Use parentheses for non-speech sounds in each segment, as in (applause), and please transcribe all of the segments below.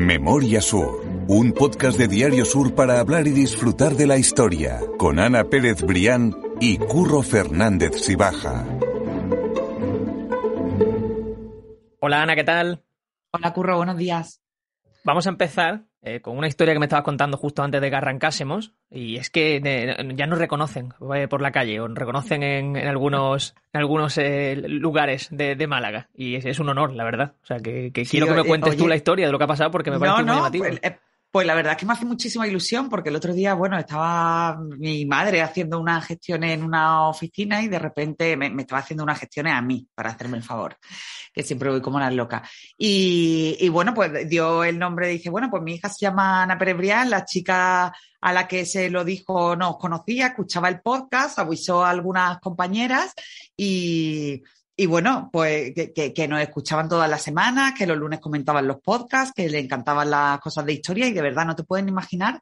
Memoria Sur, un podcast de Diario Sur para hablar y disfrutar de la historia, con Ana Pérez Brián y Curro Fernández Sibaja. Hola Ana, ¿qué tal? Hola Curro, buenos días. Vamos a empezar eh, con una historia que me estabas contando justo antes de que arrancásemos. Y es que eh, ya nos reconocen eh, por la calle, o nos reconocen en, algunos, en algunos lugares de, Málaga. Y es, un honor, la verdad. O sea, que, quiero que me cuentes tú la historia de lo que ha pasado porque me parece muy llamativo. Pues, pues la verdad es que me hace muchísima ilusión porque el otro día, bueno, estaba mi madre haciendo una gestión en una oficina y de repente me, estaba haciendo unas gestiones a mí para hacerme el favor, que siempre voy como las loca. Y, bueno, pues dio el nombre, dice, bueno, pues mi hija se llama Ana Perebrián, la chica a la que se lo dijo no os conocía, escuchaba el podcast, avisó a algunas compañeras y y bueno, pues que, nos escuchaban todas las semanas, que los lunes comentaban los podcasts, que le encantaban las cosas de historia y de verdad no te pueden imaginar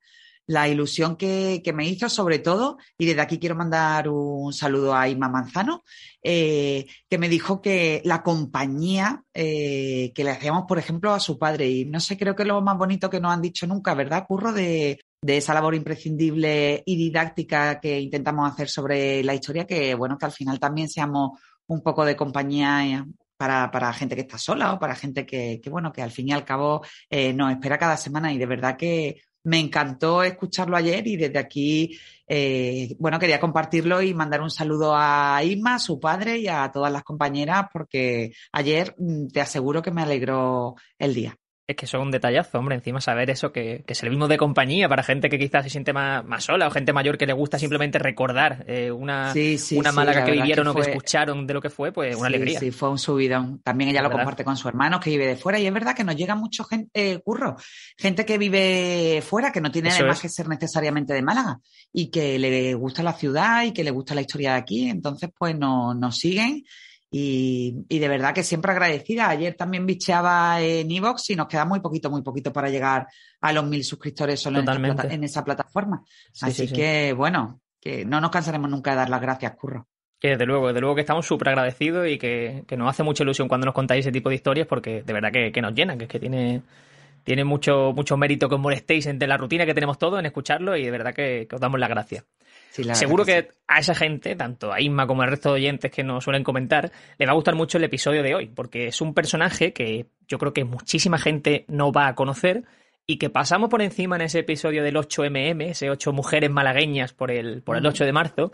la ilusión que, me hizo, sobre todo, y desde aquí quiero mandar un saludo a Ima Manzano, eh, que me dijo que la compañía eh, que le hacíamos, por ejemplo, a su padre, y no sé, creo que es lo más bonito que nos han dicho nunca, ¿verdad, Curro? De, de esa labor imprescindible y didáctica que intentamos hacer sobre la historia, que bueno, que al final también seamos un poco de compañía eh, para, para, gente que está sola o para gente que, que bueno, que al fin y al cabo eh, nos espera cada semana y de verdad que me encantó escucharlo ayer y desde aquí, eh, bueno, quería compartirlo y mandar un saludo a Isma, su padre y a todas las compañeras porque ayer mm, te aseguro que me alegró el día. Es que eso es un detallazo, hombre, encima saber eso, que, que servimos de compañía para gente que quizás se siente más, más sola o gente mayor que le gusta simplemente recordar eh, una, una Málaga que vivieron o que escucharon de lo que fue, pues una alegría. Sí, fue un subidón. También ella lo comparte con su hermano que vive de fuera y es verdad que nos llega mucho gente, eh, curro, gente que vive fuera, que no tiene además que ser necesariamente de Málaga y que le gusta la ciudad y que le gusta la historia de aquí, entonces pues no, nos siguen y, y, de verdad que siempre agradecida. Ayer también bicheaba en Evox y nos queda muy poquito, muy poquito para llegar a los mil suscriptores solo en, esa plataforma. Así que, bueno, que no nos cansaremos nunca de dar las gracias, Curro. Que desde luego, desde luego que estamos súper agradecidos y que, que, nos hace mucha ilusión cuando nos contáis ese tipo de historias porque de verdad que, que nos llenan, que es que tiene, tiene mucho, mucho mérito que os molestéis entre la rutina que tenemos todos en escucharlo y de verdad que, os damos las gracias. Seguro que, a esa gente, tanto a Isma como al resto de oyentes que nos suelen comentar, le va a gustar mucho el episodio de hoy, porque es un personaje que yo creo que muchísima gente no va a conocer y que pasamos por encima en ese episodio del 8MM, ese 8 mujeres malagueñas por el, por el 8 de marzo,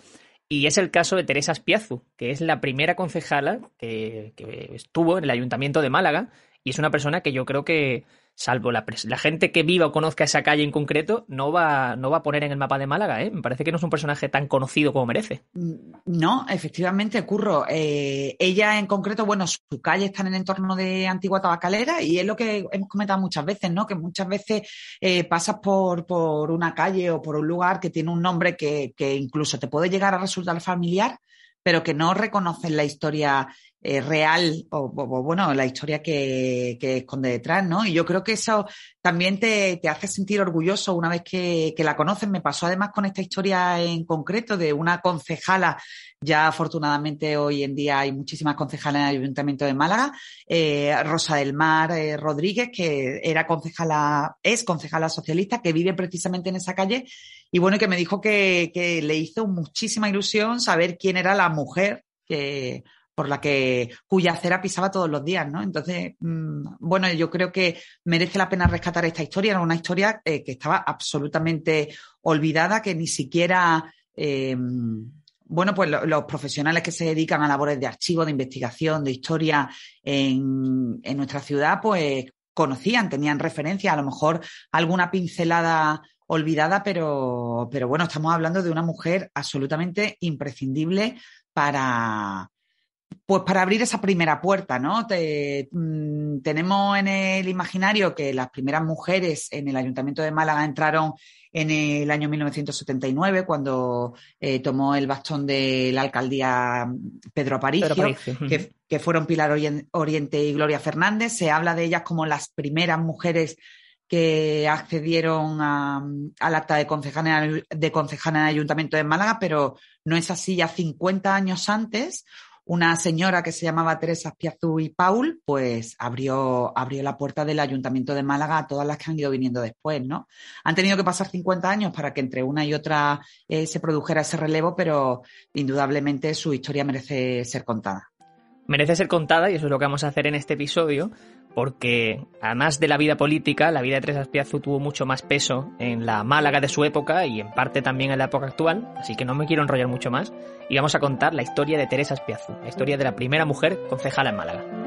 y es el caso de Teresa Espiazu, que es la primera concejala que, que estuvo en el Ayuntamiento de Málaga, y es una persona que yo creo que salvo la, la, gente que viva o conozca esa calle en concreto, no va, no va a poner en el mapa de Málaga. ¿eh? Me parece que no es un personaje tan conocido como merece. Mm, no, efectivamente, Curro. Eh, ella en concreto, bueno, su calle está en el entorno de Antigua Tabacalera y es lo que hemos comentado muchas veces, ¿no? Que muchas veces eh, pasas por, por una calle o por un lugar que tiene un nombre que, que incluso te puede llegar a resultar familiar pero que no reconocen la historia eh, real o, bueno, la historia que, esconde detrás, ¿no? Y yo creo que eso también te, hace sentir orgulloso una vez que, la conoces. Me pasó además con esta historia en concreto de una concejala, ya afortunadamente hoy en día hay muchísimas concejalas en el Ayuntamiento de Málaga, eh, Rosa del Mar eh, Rodríguez, que era concejala, es concejala socialista, que vive precisamente en esa calle, y bueno, que me dijo que, que le hizo muchísima ilusión saber quién era la mujer que por la que cuya cera pisaba todos los días, ¿no? Entonces, mm, bueno, yo creo que merece la pena rescatar esta historia, era una historia eh, que estaba absolutamente olvidada, que ni siquiera eh, bueno, pues los profesionales que se dedican a labores de archivo, de investigación, de historia en, en nuestra ciudad, pues conocían, tenían referencia, a lo mejor alguna pincelada olvidada, pero, pero bueno, estamos hablando de una mujer absolutamente imprescindible para, pues para abrir esa primera puerta, ¿no? Mm, tenemos en el imaginario que las primeras mujeres en el Ayuntamiento de Málaga entraron en el año 1979, cuando eh, tomó el bastón de la alcaldía Pedro Aparicio, que, fueron Pilar Oriente y Gloria Fernández. Se habla de ellas como las primeras mujeres que accedieron al acta de concejala, de concejala en el Ayuntamiento de Málaga, pero no es así. Ya 50 años antes una señora que se llamaba Teresa Piazú y Paul, pues abrió, abrió la puerta del Ayuntamiento de Málaga a todas las que han ido viniendo después, ¿no? Han tenido que pasar 50 años para que entre una y otra eh, se produjera ese relevo, pero indudablemente su historia merece ser contada. Merece ser contada y eso es lo que vamos a hacer en este episodio, porque además de la vida política, la vida de Teresa Piazú tuvo mucho más peso en la Málaga de su época y en parte también en la época actual, así que no me quiero enrollar mucho más y vamos a contar la historia de Teresa Piazú, la historia de la primera mujer concejala en Málaga.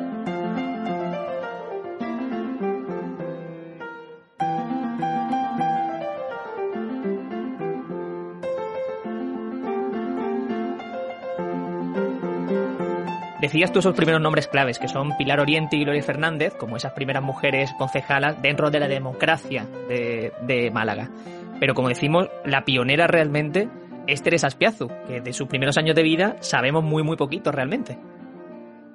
Decías tú esos primeros nombres claves, que son Pilar Oriente y Gloria Fernández, como esas primeras mujeres concejalas dentro de la democracia de, Málaga. Pero como decimos, la pionera realmente es Teresa Espiazu, que de sus primeros años de vida sabemos muy, muy poquito realmente.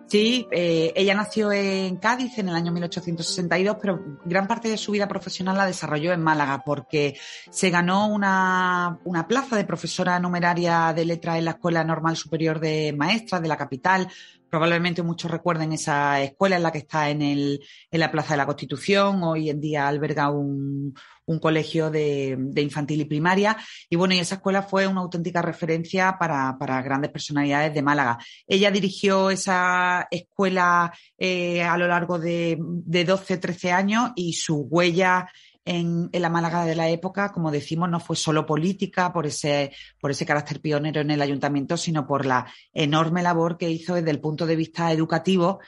Sí, eh, ella nació en Cádiz en el año 1862, pero gran parte de su vida profesional la desarrolló en Málaga porque se ganó una, una plaza de profesora numeraria de letras en la Escuela Normal Superior de Maestras de la capital, Probablemente muchos recuerden esa escuela en la que está en, el, en la Plaza de la Constitución. Hoy en día alberga un, un colegio de, de, infantil y primaria. Y bueno, y esa escuela fue una auténtica referencia para, para grandes personalidades de Málaga. Ella dirigió esa escuela eh, a lo largo de, de 12, 13 años y su huella en, la Málaga de la época, como decimos, no fue solo política por ese, por ese carácter pionero en el ayuntamiento, sino por la enorme labor que hizo desde el punto de vista educativo,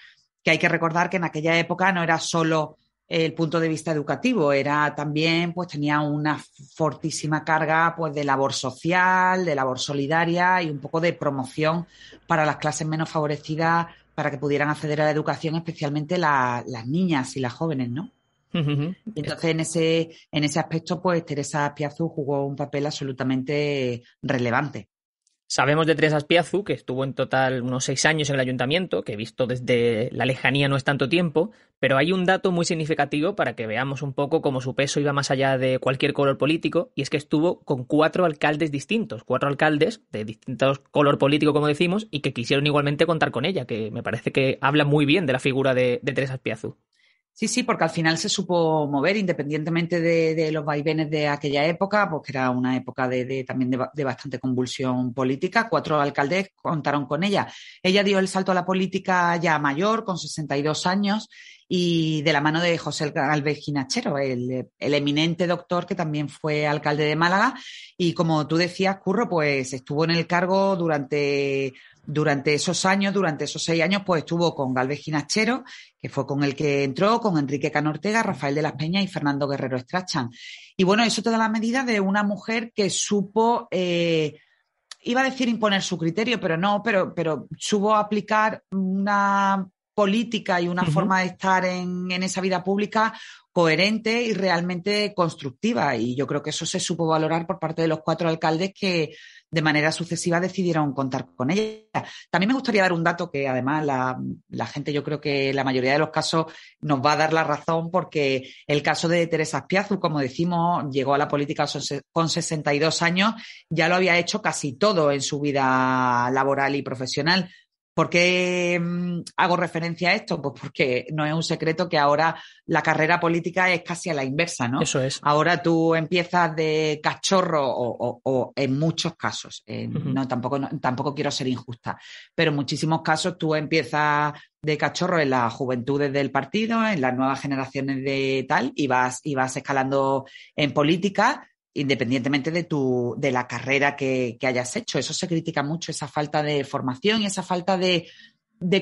que hay que recordar que en aquella época no era solo el punto de vista educativo, era también, pues tenía una fortísima carga pues de labor social, de labor solidaria y un poco de promoción para las clases menos favorecidas para que pudieran acceder a la educación, especialmente las niñas y las jóvenes, ¿no? Entonces, en ese, en ese aspecto, pues Teresa Piazú jugó un papel absolutamente relevante. Sabemos de Teresa Piazú que estuvo en total unos seis años en el ayuntamiento, que visto desde la lejanía no es tanto tiempo, pero hay un dato muy significativo para que veamos un poco cómo su peso iba más allá de cualquier color político, y es que estuvo con cuatro alcaldes distintos, cuatro alcaldes de distintos color político, como decimos, y que quisieron igualmente contar con ella, que me parece que habla muy bien de la figura de, de Teresa Piazú. Sí, sí, porque al final se supo mover independientemente de, los vaivenes de aquella época, porque era una época de, también de, bastante convulsión política. Cuatro alcaldes contaron con ella. Ella dio el salto a la política ya mayor, con 62 años, y de la mano de José Galvez Ginachero, el, el, eminente doctor que también fue alcalde de Málaga. Y como tú decías, Curro, pues estuvo en el cargo durante durante esos años, durante esos seis años, pues estuvo con Galvez Ginachero, que fue con el que entró, con Enrique Canortega, Rafael de las Peñas y Fernando Guerrero Estrachan. Y bueno, eso te da la medida de una mujer que supo, eh, iba a decir imponer su criterio, pero no, pero, pero supo aplicar una política y una forma de estar en, en esa vida pública coherente y realmente constructiva. Y yo creo que eso se supo valorar por parte de los cuatro alcaldes que de manera sucesiva decidieron contar con ella. También me gustaría dar un dato que además la, gente, yo creo que la mayoría de los casos nos va a dar la razón porque el caso de Teresa Piazzu, como decimos, llegó a la política con 62 años, ya lo había hecho casi todo en su vida laboral y profesional. ¿Por qué mm, hago referencia a esto? Pues porque no es un secreto que ahora la carrera política es casi a la inversa, ¿no? Eso es. Ahora tú empiezas de cachorro o, en muchos casos, no, tampoco, tampoco quiero ser injusta, pero en muchísimos casos tú empiezas de cachorro en las juventudes del partido, en las nuevas generaciones de tal, y vas, y vas escalando en política independientemente de tu, de la carrera que, hayas hecho. Eso se critica mucho, esa falta de formación y esa falta de,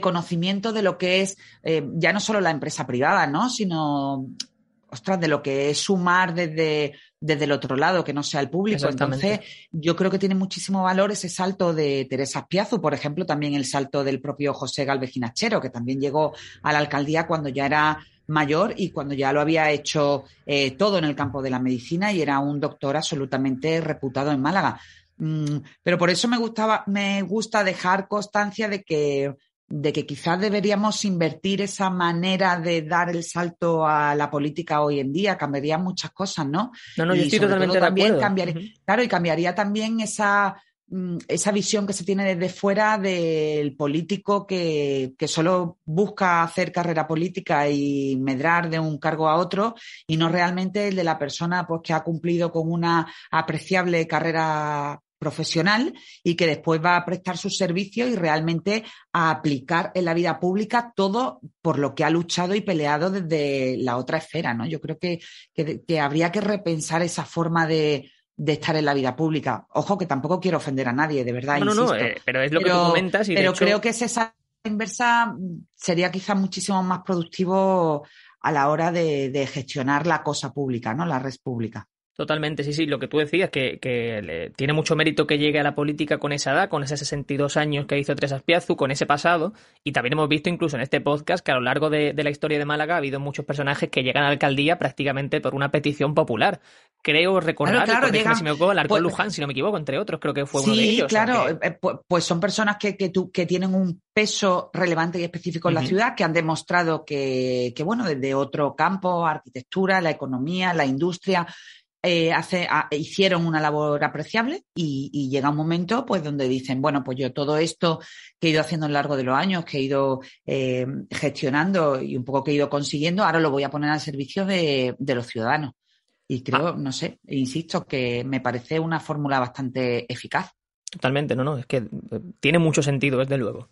conocimiento de lo que es eh, ya no solo la empresa privada, ¿no? Sino, ostras, de lo que es sumar desde, desde el otro lado, que no sea el público. Entonces, yo creo que tiene muchísimo valor ese salto de Teresa Piazo, por ejemplo, también el salto del propio José Galvez Ginachero, que también llegó a la alcaldía cuando ya era mayor y cuando ya lo había hecho eh, todo en el campo de la medicina y era un doctor absolutamente reputado en Málaga. Mm, pero por eso me gustaba, me gusta dejar constancia de que de que quizás deberíamos invertir esa manera de dar el salto a la política hoy en día, cambiaría muchas cosas, ¿no? No, no, yo estoy totalmente de acuerdo. Claro, y cambiaría también esa esa visión que se tiene desde fuera del político que, que, solo busca hacer carrera política y medrar de un cargo a otro y no realmente el de la persona pues, que ha cumplido con una apreciable carrera profesional y que después va a prestar sus servicios y realmente a aplicar en la vida pública todo por lo que ha luchado y peleado desde la otra esfera, ¿no? Yo creo que, que, habría que repensar esa forma de, de estar en la vida pública. Ojo, que tampoco quiero ofender a nadie, de verdad. No, no, no, eh, pero es lo que tú comentas. Y pero creo que esa inversa sería quizás muchísimo más productivo a la hora de, de, gestionar la cosa pública, ¿no? La red pública. Totalmente, sí, sí, lo que tú decías, que, que tiene mucho mérito que llegue a la política con esa edad, con esos 62 años que hizo Teresa Piazu, con ese pasado, y también hemos visto incluso en este podcast que a lo largo de, la historia de Málaga ha habido muchos personajes que llegan a la alcaldía prácticamente por una petición popular. Creo recordar, claro, claro, si me equivoco, Alarcón pues, Luján, si no me equivoco, entre otros, creo que fue uno de ellos. claro, eh, pues, pues, son personas que, que, que tienen un peso relevante y específico en la ciudad, que han demostrado que, que, bueno, desde otro campo, arquitectura, la economía, la industria, eh, hace, hicieron una labor apreciable y, llega un momento pues donde dicen, bueno, pues yo todo esto que he ido haciendo a lo largo de los años, que he ido eh, gestionando y un poco que he ido consiguiendo, ahora lo voy a poner al servicio de, los ciudadanos. Y creo, ah. no sé, insisto, que me parece una fórmula bastante eficaz. Totalmente, no, no, es que eh, tiene mucho sentido, desde luego.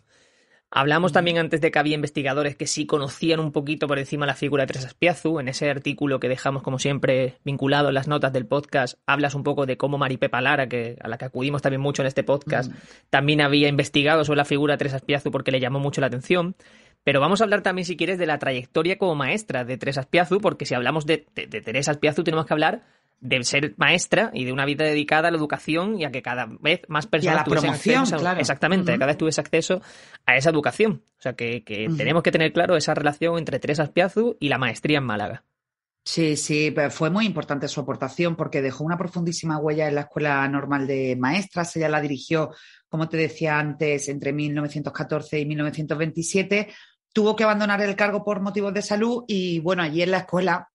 Hablamos también antes de que había investigadores que sí conocían un poquito por encima la figura de Teresa Espiazu. En ese artículo que dejamos, como siempre, vinculado en las notas del podcast, hablas un poco de cómo Maripepa Lara, que, a la que acudimos también mucho en este podcast, también había investigado sobre la figura de Teresa Espiazu porque le llamó mucho la atención. Pero vamos a hablar también, si quieres, de la trayectoria como maestra de Teresa Espiazu, porque si hablamos de, de Teresa Espiazu tenemos que hablar de ser maestra y de una vida dedicada a la educación y a que cada vez más personas tuviesen acceso, exactamente, cada vez tuviese acceso a esa educación. O sea que, tenemos que tener claro esa relación entre Teresa Espiazu y la maestría en Málaga. Sí, sí, fue muy importante su aportación porque dejó una profundísima huella en la Escuela Normal de Maestras. Ella la dirigió, como te decía antes, entre 1914 y 1927. Tuvo que abandonar el cargo por motivos de salud y, bueno, allí en la escuela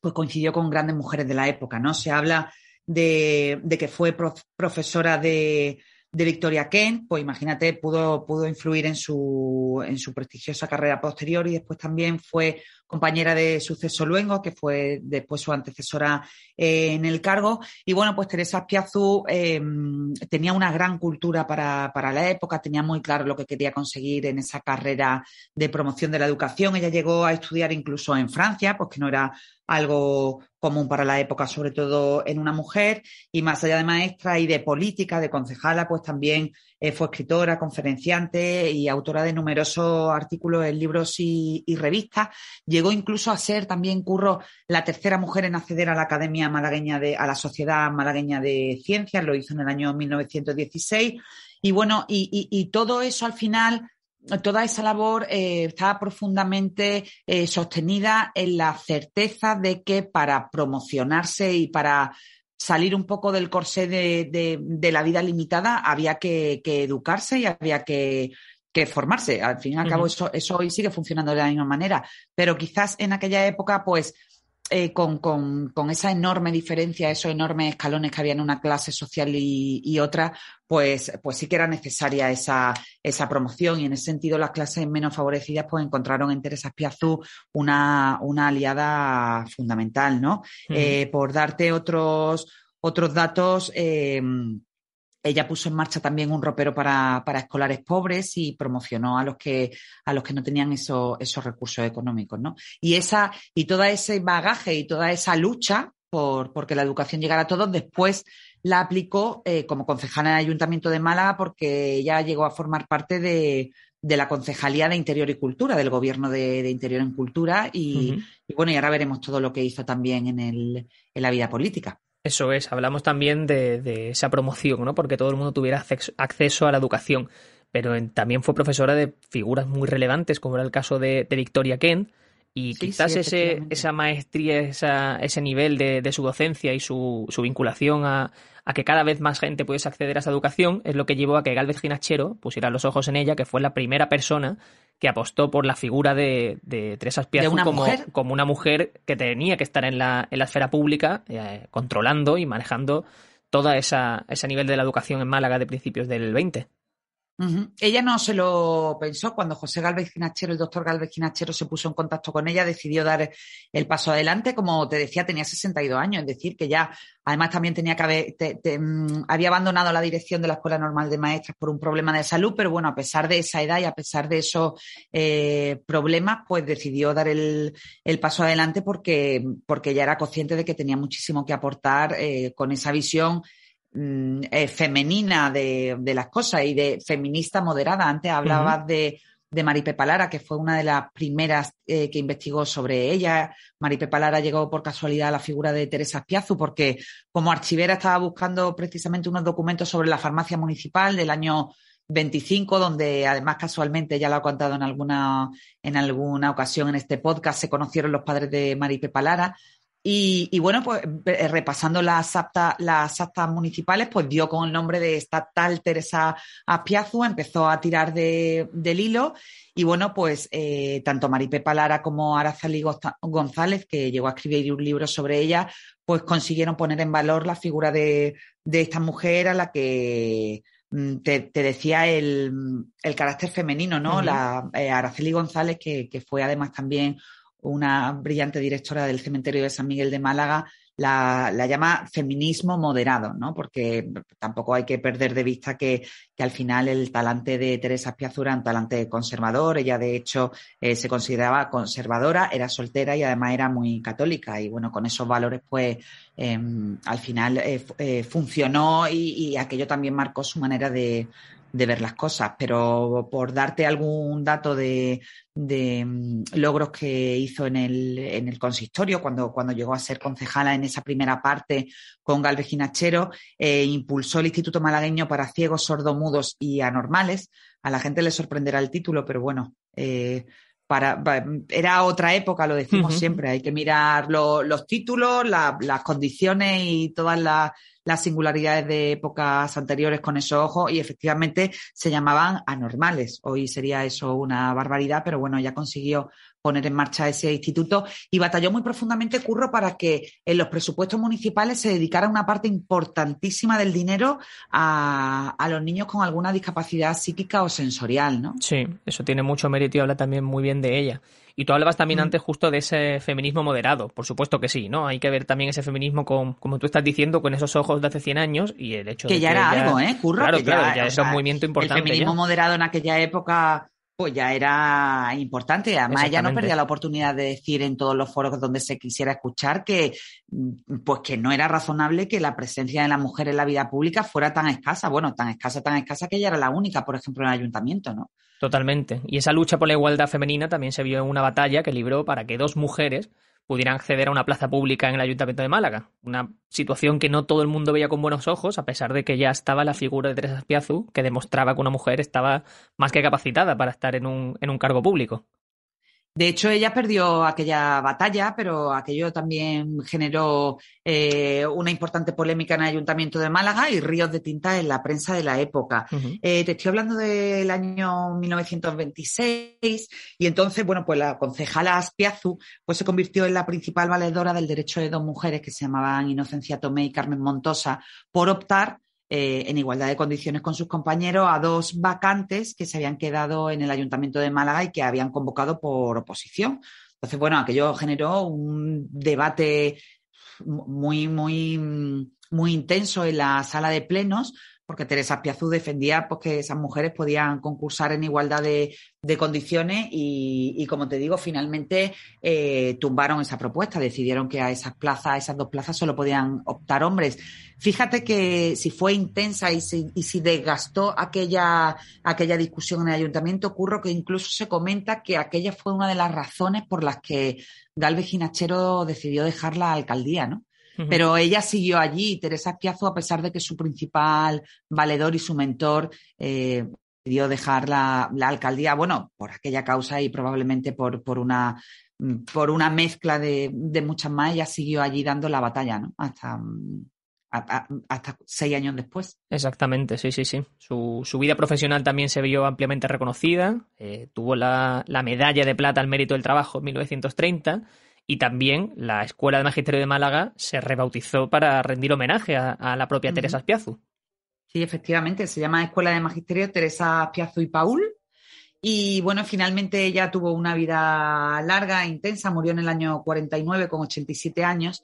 pues coincidió con grandes mujeres de la época, ¿no? Se habla de, que fue profesora de, de Victoria Kent, pues imagínate, pudo, pudo influir en su, en su prestigiosa carrera posterior y después también fue compañera de suceso Luengo, que fue después su antecesora eh, en el cargo. Y bueno, pues Teresa Piazú em, tenía una gran cultura para, para, la época, tenía muy claro lo que quería conseguir en esa carrera de promoción de la educación. Ella llegó a estudiar incluso en Francia, pues que no era algo común para la época, sobre todo en una mujer, y más allá de maestra y de política, de concejala, pues también eh, fue escritora, conferenciante y autora de numerosos artículos en libros y, revistas. Incluso a ser también Curro la tercera mujer en acceder a la Academia Malagueña de, a la Sociedad Malagueña de Ciencias, lo hizo en el año 1916. Y bueno, y todo eso al final toda esa labor eh, estaba profundamente eh, sostenida en la certeza de que para promocionarse y para salir un poco del corsé de, la vida limitada había que, educarse y había que, formarse. Al fin y al cabo, eso, eso hoy sigue funcionando de la misma manera. Pero quizás en aquella época, pues, eh, con, con, con, esa enorme diferencia, esos enormes escalones que había en una clase social y, y, otra, pues, pues sí que era necesaria esa, esa promoción y en ese sentido las clases menos favorecidas pues encontraron en Teresa Espiazú una, una aliada fundamental, ¿no? Eh, por darte otros, otros datos, eh, ella puso en marcha también un ropero para, escolares pobres y promocionó a los que, a los que no tenían esos recursos económicos, ¿no? Y esa, y todo ese bagaje y toda esa lucha por, porque la educación llegara a todos, después la aplicó eh, como concejala en el Ayuntamiento de Málaga porque ella llegó a formar parte de, la Concejalía de Interior y Cultura, del Gobierno de, Interior en Cultura, y, bueno, y ahora veremos todo lo que hizo también en, el, en la vida política. Eso es, hablamos también de, esa promoción, ¿no? Porque todo el mundo tuviera acceso, a la educación. Pero también fue profesora de figuras muy relevantes, como era el caso de, Victoria Kent. Y quizás ese, esa maestría, esa, ese nivel de, su docencia y su, su vinculación a, a, que cada vez más gente pudiese acceder a esa educación es lo que llevó a que Galvez Ginachero pusiera los ojos en ella, que fue la primera persona que apostó por la figura de, de Teresa Espiazu como, como, una mujer que tenía que estar en la, en la esfera pública, eh, controlando y manejando todo esa, ese nivel de la educación en Málaga de principios del 20. Ella no se lo pensó cuando José Galvez Ginachero, el doctor Galvez Ginachero, se puso en contacto con ella, decidió dar el paso adelante. Como te decía, tenía 62 años, es decir, que ya además también tenía que haber, mm, había abandonado la dirección de la Escuela Normal de Maestras por un problema de salud, pero bueno, a pesar de esa edad y a pesar de esos eh, problemas, pues decidió dar el, paso adelante porque, porque ya era consciente de que tenía muchísimo que aportar eh, con esa visión Mm, eh, femenina de, las cosas y de feminista moderada. Antes hablabas de, de Maripe Palara, que fue una de las primeras eh, que investigó sobre ella. Maripe Palara llegó por casualidad a la figura de Teresa Piazu porque como archivera estaba buscando precisamente unos documentos sobre la farmacia municipal del año 25, donde además casualmente ya lo ha contado en alguna, en alguna ocasión en este podcast, se conocieron los padres de Maripe Palara y, bueno, pues eh, repasando las actas, las actas municipales, pues dio con el nombre de esta tal Teresa Aspiazu, empezó a tirar de, del hilo y bueno, pues eh, tanto Maripepa Lara como Araceli González, que llegó a escribir un libro sobre ella, pues consiguieron poner en valor la figura de, de esta mujer a la que mm, te, decía el, el, carácter femenino, ¿no? La eh, Araceli González, que, que fue además también una brillante directora del cementerio de San Miguel de Málaga, la, llama feminismo moderado, ¿no? Porque tampoco hay que perder de vista que, al final el talante de Teresa Piazura era un talante conservador. Ella, de hecho, eh, se consideraba conservadora, era soltera y además era muy católica. Y bueno, con esos valores, pues em, al final eh, eh, funcionó y, aquello también marcó su manera de, de ver las cosas, pero por darte algún dato de, mm, logros que hizo en el, en el consistorio, cuando, cuando llegó a ser concejala en esa primera parte con Galvez Ginachero, eh, impulsó el Instituto Malagueño para Ciegos, Sordomudos y Anormales. A la gente le sorprenderá el título, pero bueno, eh, para, era otra época, lo decimos siempre, hay que mirar los títulos, las condiciones y todas las las singularidades de épocas anteriores con esos ojos y efectivamente se llamaban anormales. Hoy sería eso una barbaridad, pero bueno, ya consiguió poner en marcha ese instituto y batalló muy profundamente Curro para que en los presupuestos municipales se dedicara una parte importantísima del dinero a, los niños con alguna discapacidad psíquica o sensorial, ¿no? Sí, eso tiene mucho mérito y habla también muy bien de ella. Y tú hablabas también mm. antes justo de ese feminismo moderado, por supuesto que sí, ¿no? Hay que ver también ese feminismo con, como tú estás diciendo, con esos ojos de hace 100 años y el hecho que de ya era algo, ¿eh? Curro, claro, claro, ya, es un movimiento importante. El feminismo moderado en aquella época pues ya era importante. Además, ella no perdía la oportunidad de decir en todos los foros donde se quisiera escuchar que, mm, pues que no era razonable que la presencia de la mujer en la vida pública fuera tan escasa. Bueno, tan escasa, tan escasa que ella era la única, por ejemplo, en el ayuntamiento, ¿no? Totalmente. Y esa lucha por la igualdad femenina también se vio en una batalla que libró para que dos mujeres pudieran acceder a una plaza pública en el Ayuntamiento de Málaga. Una situación que no todo el mundo veía con buenos ojos, a pesar de que ya estaba la figura de Teresa Piazú, que demostraba que una mujer estaba más que capacitada para estar en un, en un cargo público. De hecho, ella perdió aquella batalla, pero aquello también generó eh, una importante polémica en el Ayuntamiento de Málaga y ríos de tinta en la prensa de la época. Eh, te estoy hablando del año 1926 y entonces, bueno, pues la concejala Aspiazu pues se convirtió en la principal valedora del derecho de dos mujeres que se llamaban Inocencia Tomé y Carmen Montosa por optar eh, en igualdad de condiciones con sus compañeros a dos vacantes que se habían quedado en el Ayuntamiento de Málaga y que habían convocado por oposición. Entonces, bueno, aquello generó un debate muy, muy, muy intenso en la sala de plenos, porque Teresa Piazú defendía pues, que esas mujeres podían concursar en igualdad de, condiciones y, como te digo, finalmente eh, tumbaron esa propuesta, decidieron que a esas plazas, esas dos plazas solo podían optar hombres. Fíjate que si fue intensa y si, y si desgastó aquella, aquella discusión en el ayuntamiento, ocurre que incluso se comenta que aquella fue una de las razones por las que Galvez Ginachero decidió dejar la alcaldía, ¿no? Pero ella siguió allí, Teresa Piazo, a pesar de que su principal valedor y su mentor eh, decidió dejar la, alcaldía, bueno, por aquella causa y probablemente por, por una por una mezcla de, muchas más, ella siguió allí dando la batalla, ¿no? Hasta, hasta seis años después. Exactamente, sí, sí, sí. Su, vida profesional también se vio ampliamente reconocida. Eh, tuvo la, la, medalla de plata al mérito del trabajo en 1930 y también la Escuela de Magisterio de Málaga se rebautizó para rendir homenaje a, la propia Teresa Espiazu. Sí, efectivamente, se llama Escuela de Magisterio Teresa Espiazu y Paul. Y bueno, finalmente ella tuvo una vida larga, intensa, murió en el año 49 con 87 años.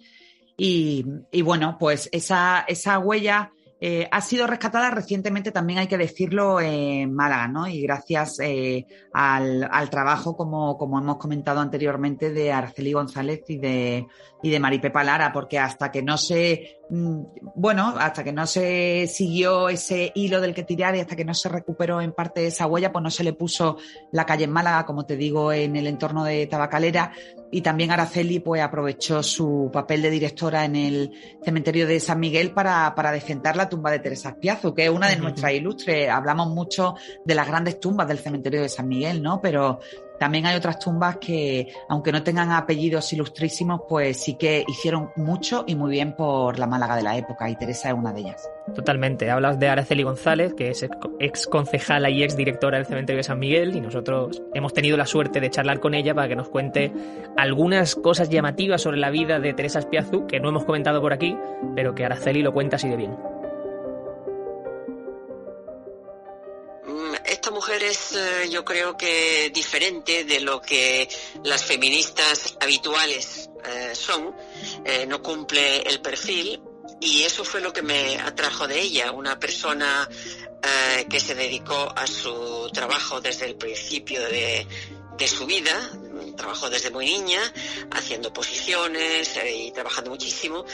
Y, y bueno, pues esa, esa huella eh, ha sido rescatada recientemente, también hay que decirlo, en Málaga, ¿no? Y gracias eh, al, trabajo, como, como, hemos comentado anteriormente, de Araceli González y de, y de Maripepa Lara, porque hasta que no se, bueno, hasta que no se siguió ese hilo del que tirar y hasta que no se recuperó en parte esa huella, pues no se le puso la calle en Málaga, como te digo, en el entorno de Tabacalera, y también Araceli pues aprovechó su papel de directora en el cementerio de San Miguel para, para defender la tumba de Teresa Espiazu, que es una de nuestras ilustres. Hablamos mucho de las grandes tumbas del cementerio de San Miguel, ¿no? Pero también hay otras tumbas que, aunque no tengan apellidos ilustrísimos, pues sí que hicieron mucho y muy bien por la Málaga de la época, y Teresa es una de ellas. Totalmente. Hablas de Araceli González, que es ex concejala y ex directora del cementerio de San Miguel, y nosotros hemos tenido la suerte de charlar con ella para que nos cuente algunas cosas llamativas sobre la vida de Teresa Espiazu, que no hemos comentado por aquí, pero que Araceli lo cuenta así de bien. Mujer es eh, yo creo que diferente de lo que las feministas habituales eh, son, eh, no cumple el perfil y eso fue lo que me atrajo de ella, una persona que se dedicó a su trabajo desde el principio de su vida, trabajó desde muy niña, haciendo posiciones eh, y trabajando muchísimo.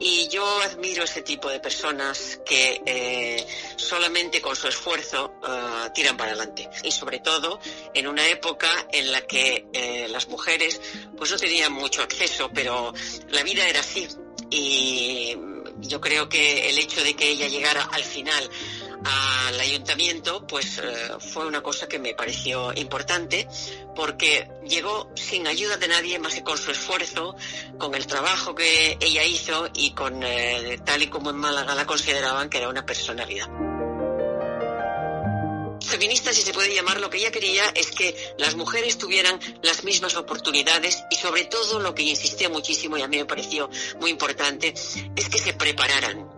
Y yo admiro ese tipo de personas que eh, solamente con su esfuerzo eh, tiran para adelante. Y sobre todo en una época en la que las mujeres pues no tenían mucho acceso, pero la vida era así. Y yo creo que el hecho de que ella llegara al final al ayuntamiento, pues eh, fue una cosa que me pareció importante porque llegó sin ayuda de nadie más que con su esfuerzo, con el trabajo que ella hizo y con eh, tal y como en Málaga la consideraban que era una personalidad. Feminista, si se puede llamar, lo que ella quería es que las mujeres tuvieran las mismas oportunidades y sobre todo lo que insistía muchísimo y a mí me pareció muy importante es que se prepararan,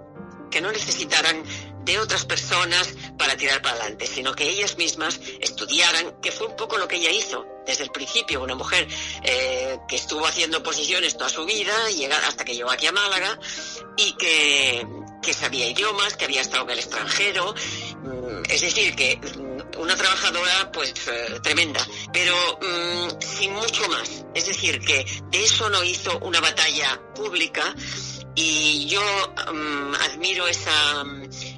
que no necesitaran de otras personas para tirar para adelante, sino que ellas mismas estudiaran, que fue un poco lo que ella hizo desde el principio, una mujer eh, que estuvo haciendo posiciones toda su vida, hasta que llegó aquí a Málaga y que, que sabía idiomas, que había estado en el extranjero, mm, es decir, que mm, una trabajadora pues eh, tremenda, pero mm, sin mucho más, es decir, que de eso no hizo una batalla pública y yo admiro esa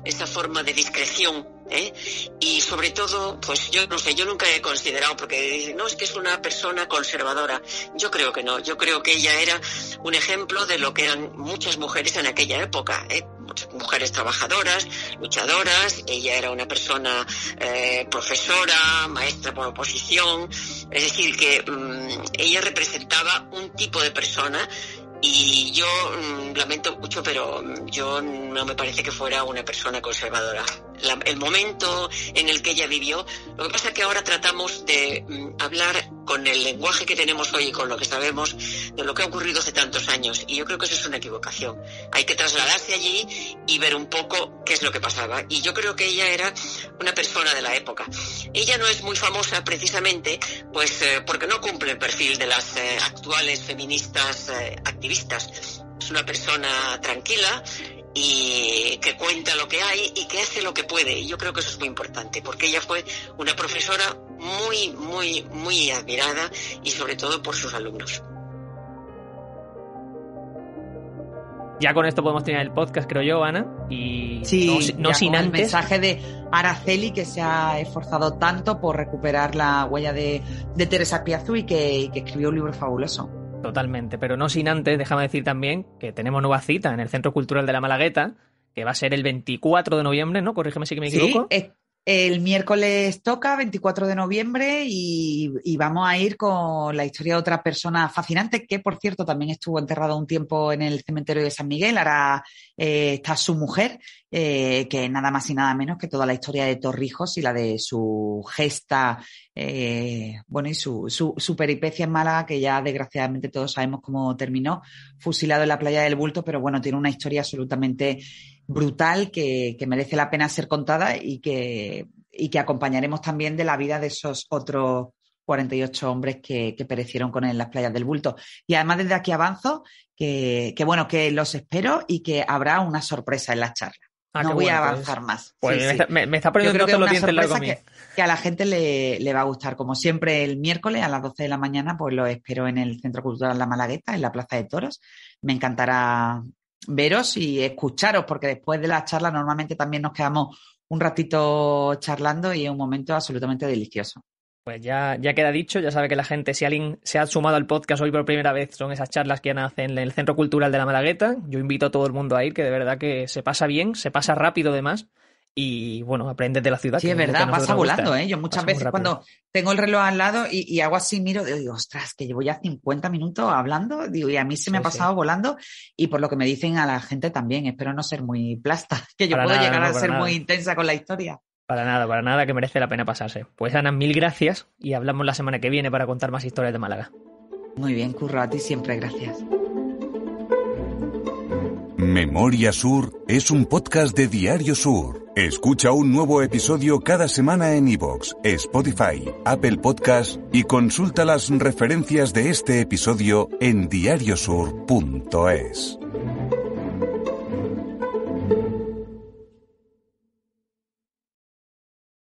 esa forma de discreción ¿eh? y sobre todo pues yo no sé yo nunca he considerado porque no es que es una persona conservadora yo creo que no yo creo que ella era un ejemplo de lo que eran muchas mujeres en aquella época ¿eh? mujeres trabajadoras luchadoras ella era una persona eh, profesora maestra por oposición es decir que mm, ella representaba un tipo de persona y yo mm, lamento mucho, pero yo no me parece que fuera una persona conservadora. El momento en el que ella vivió, lo que pasa es que ahora tratamos de mm, hablar con el lenguaje que tenemos hoy y con lo que sabemos de lo que ha ocurrido hace tantos años. Y yo creo que eso es una equivocación. Hay que trasladarse allí y ver un poco qué es lo que pasaba. Y yo creo que ella era una persona de la época. Ella no es muy famosa precisamente pues eh, porque no cumple el perfil de las eh, actuales feministas eh, activistas. Es una persona tranquila, y que cuenta lo que hay y que hace lo que puede. Y yo creo que eso es muy importante, porque ella fue una profesora muy, muy, muy admirada y sobre todo por sus alumnos. Ya con esto podemos tener el podcast, creo yo, Ana. Y sí, no, sin antes. El mensaje de Araceli, que se ha esforzado tanto por recuperar la huella de, Teresa Piazú y que escribió un libro fabuloso. Totalmente, pero no sin antes, déjame decir también que tenemos nueva cita en el Centro Cultural de la Malagueta, que va a ser el 24 de noviembre, ¿no? Corrígeme si me equivoco. Sí, el miércoles toca, 24 de noviembre, y, vamos a ir con la historia de otra persona fascinante, que por cierto también estuvo enterrada un tiempo en el cementerio de San Miguel, ahora eh, está su mujer, eh, que nada más y nada menos que toda la historia de Torrijos y la de su gesta, eh, bueno, y su, su, peripecia en Málaga, que ya desgraciadamente todos sabemos cómo terminó, fusilado en la playa del Bulto, pero bueno, tiene una historia absolutamente brutal que, que merece la pena ser contada y que, y que acompañaremos también de la vida de esos otros 48 hombres que, perecieron con él en las playas del Bulto. Y además desde aquí avanzo que, bueno, que los espero y que habrá una sorpresa en la charla. Ah, no voy a pues. avanzar más. Pues Me, está poniendo todos los dientes largos que, que, a la gente le, le, va a gustar. Como siempre, el miércoles a las 12 de la mañana, pues lo espero en el Centro Cultural La Malagueta, en la Plaza de Toros. Me encantará veros y escucharos, porque después de la charla normalmente también nos quedamos un ratito charlando y es un momento absolutamente delicioso. Pues ya, ya queda dicho, ya sabe que la gente, si alguien se ha sumado al podcast hoy por primera vez, son esas charlas que hacen en el Centro Cultural de la Malagueta. Yo invito a todo el mundo a ir, que de verdad que se pasa bien, se pasa rápido además y bueno, aprendes de la ciudad. Sí, es verdad, pasa volando, ¿eh? Yo muchas veces cuando tengo el reloj al lado y, hago así, miro, digo, ostras, que llevo ya 50 minutos hablando, digo, y a mí se me ha pasado volando y por lo que me dicen a la gente también, espero no ser muy plasta, (laughs) que yo puedo llegar a ser muy intensa con la historia. Para nada, para nada, que merece la pena pasarse. Pues Ana, mil gracias y hablamos la semana que viene para contar más historias de Málaga. Muy bien, Curro, a ti siempre, gracias. Memoria Sur es un podcast de Diario Sur. Escucha un nuevo episodio cada semana en iVoox, Spotify, Apple Podcast y consulta las referencias de este episodio en diariosur.es.